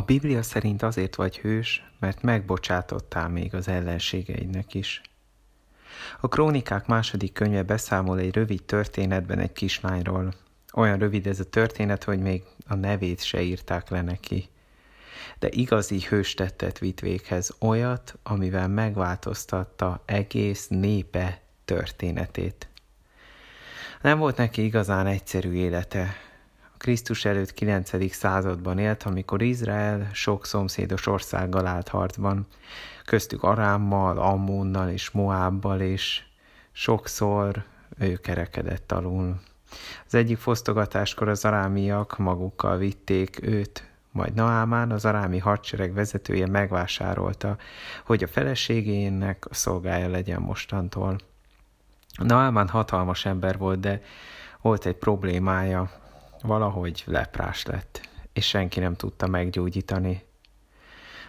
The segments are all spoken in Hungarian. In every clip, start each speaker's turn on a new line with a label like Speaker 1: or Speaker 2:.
Speaker 1: A Biblia szerint azért vagy hős, mert megbocsátottál még az ellenségeidnek is. A Krónikák második könyve beszámol egy rövid történetben egy kislányról. Olyan rövid ez a történet, hogy még a nevét se írták le neki. De igazi hőstettet vitt véghez olyat, amivel megváltoztatta egész népe történetét. Nem volt neki igazán egyszerű élete, Krisztus előtt 9. században élt, amikor Izrael sok szomszédos országgal állt harcban, köztük Arámmal, Ammonnal és Moábbal, és sokszor ő kerekedett alul. Az egyik fosztogatáskor az arámiak magukkal vitték őt, majd Naámán, az arámi hadsereg vezetője megvásárolta, hogy a feleségének a szolgája legyen mostantól. Naámán hatalmas ember volt, de volt egy problémája, valahogy leprás lett, és senki nem tudta meggyógyítani.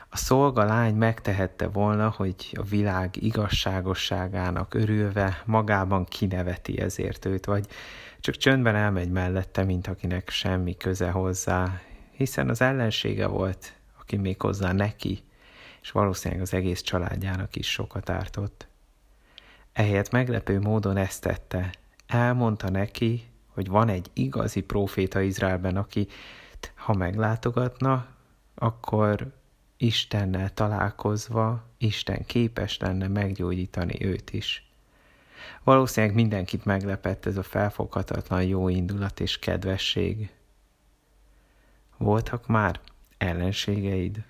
Speaker 1: A szolga lány megtehette volna, hogy a világ igazságosságának örülve magában kineveti ezért őt, vagy csak csöndben elmegy mellette, mint akinek semmi köze hozzá, hiszen az ellensége volt, aki még hozzá neki, és valószínűleg az egész családjának is sokat ártott. Ehelyett meglepő módon ezt tette. Elmondta neki, hogy van egy igazi próféta Izraelben, aki ha meglátogatna, akkor Istennel találkozva Isten képes lenne meggyógyítani őt is. Valószínűleg mindenkit meglepett ez a felfoghatatlan jó indulat és kedvesség. Voltak már ellenségeid?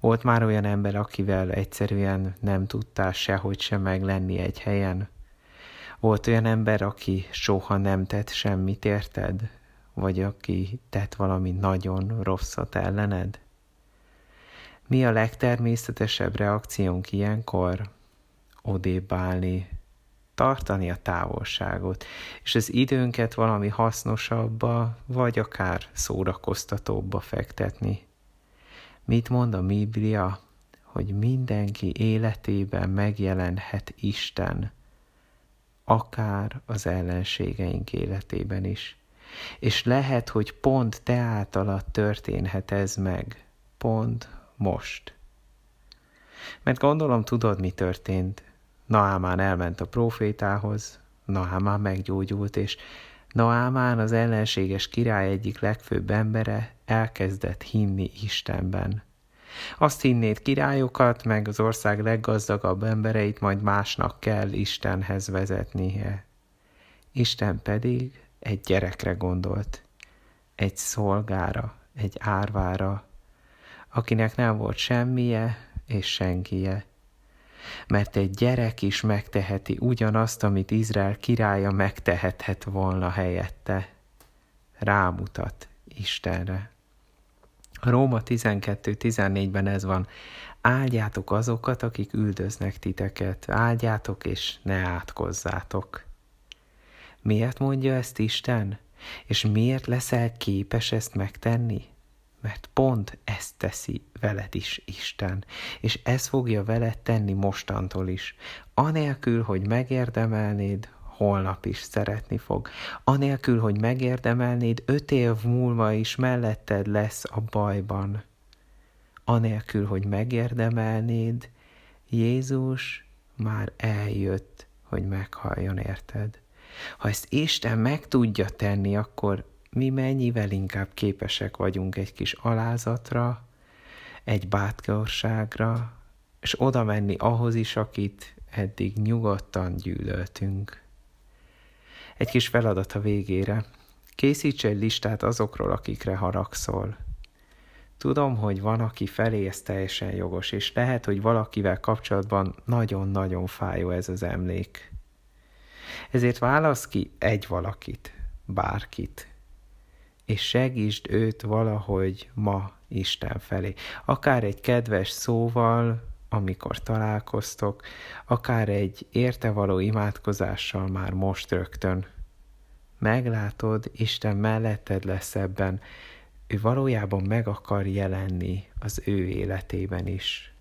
Speaker 1: Volt már olyan ember, akivel egyszerűen nem tudtál sehogy sem meglenni egy helyen? Volt olyan ember, aki soha nem tett semmit érted? Vagy aki tett valami nagyon rosszat ellened? Mi a legtermészetesebb reakciónk ilyenkor? Odébb állni, tartani a távolságot, és az időnket valami hasznosabbba, vagy akár szórakoztatóbbba fektetni. Mit mond a Biblia? Hogy mindenki életében megjelenhet Isten, akár az ellenségeink életében is. És lehet, hogy pont te általad történhet ez meg, pont most. Mert gondolom tudod, mi történt. Naámán elment a profétához, Naámán meggyógyult, és Naámán az ellenséges király egyik legfőbb embere elkezdett hinni Istenben. Azt hinnéd királyokat, meg az ország leggazdagabb embereit majd másnak kell Istenhez vezetnie. Isten pedig egy gyerekre gondolt, egy szolgára, egy árvára, akinek nem volt semmije és senkije. Mert egy gyerek is megteheti ugyanazt, amit Izrael királya megtehethet volna helyette. Rámutat Istenre. Róma 12-14-ben ez van. Áldjátok azokat, akik üldöznek titeket. Áldjátok és ne átkozzátok. Miért mondja ezt Isten? És miért leszel képes ezt megtenni? Mert pont ezt teszi veled is Isten, és ez fogja veled tenni mostantól is, anélkül, hogy megérdemelnéd, holnap is szeretni fog. Anélkül, hogy megérdemelnéd, öt év múlva is melletted lesz a bajban. Anélkül, hogy megérdemelnéd, Jézus már eljött, hogy meghalljon érted. Ha ezt Isten meg tudja tenni, akkor mi mennyivel inkább képesek vagyunk egy kis alázatra, egy bátorságra, és oda menni ahhoz is, akit eddig nyugodtan gyűlöltünk. Egy kis feladat a végére. Készíts egy listát azokról, akikre haragszol. Tudom, hogy van, aki felé ez teljesen jogos, és lehet, hogy valakivel kapcsolatban nagyon-nagyon fájó ez az emlék. Ezért válasz ki egy valakit, bárkit, és segítsd őt valahogy ma Isten felé. Akár egy kedves szóval, amikor találkoztok, akár egy érte való imádkozással már most rögtön. Meglátod, Isten melletted lesz ebben, ő valójában meg akar jelenni az ő életében is.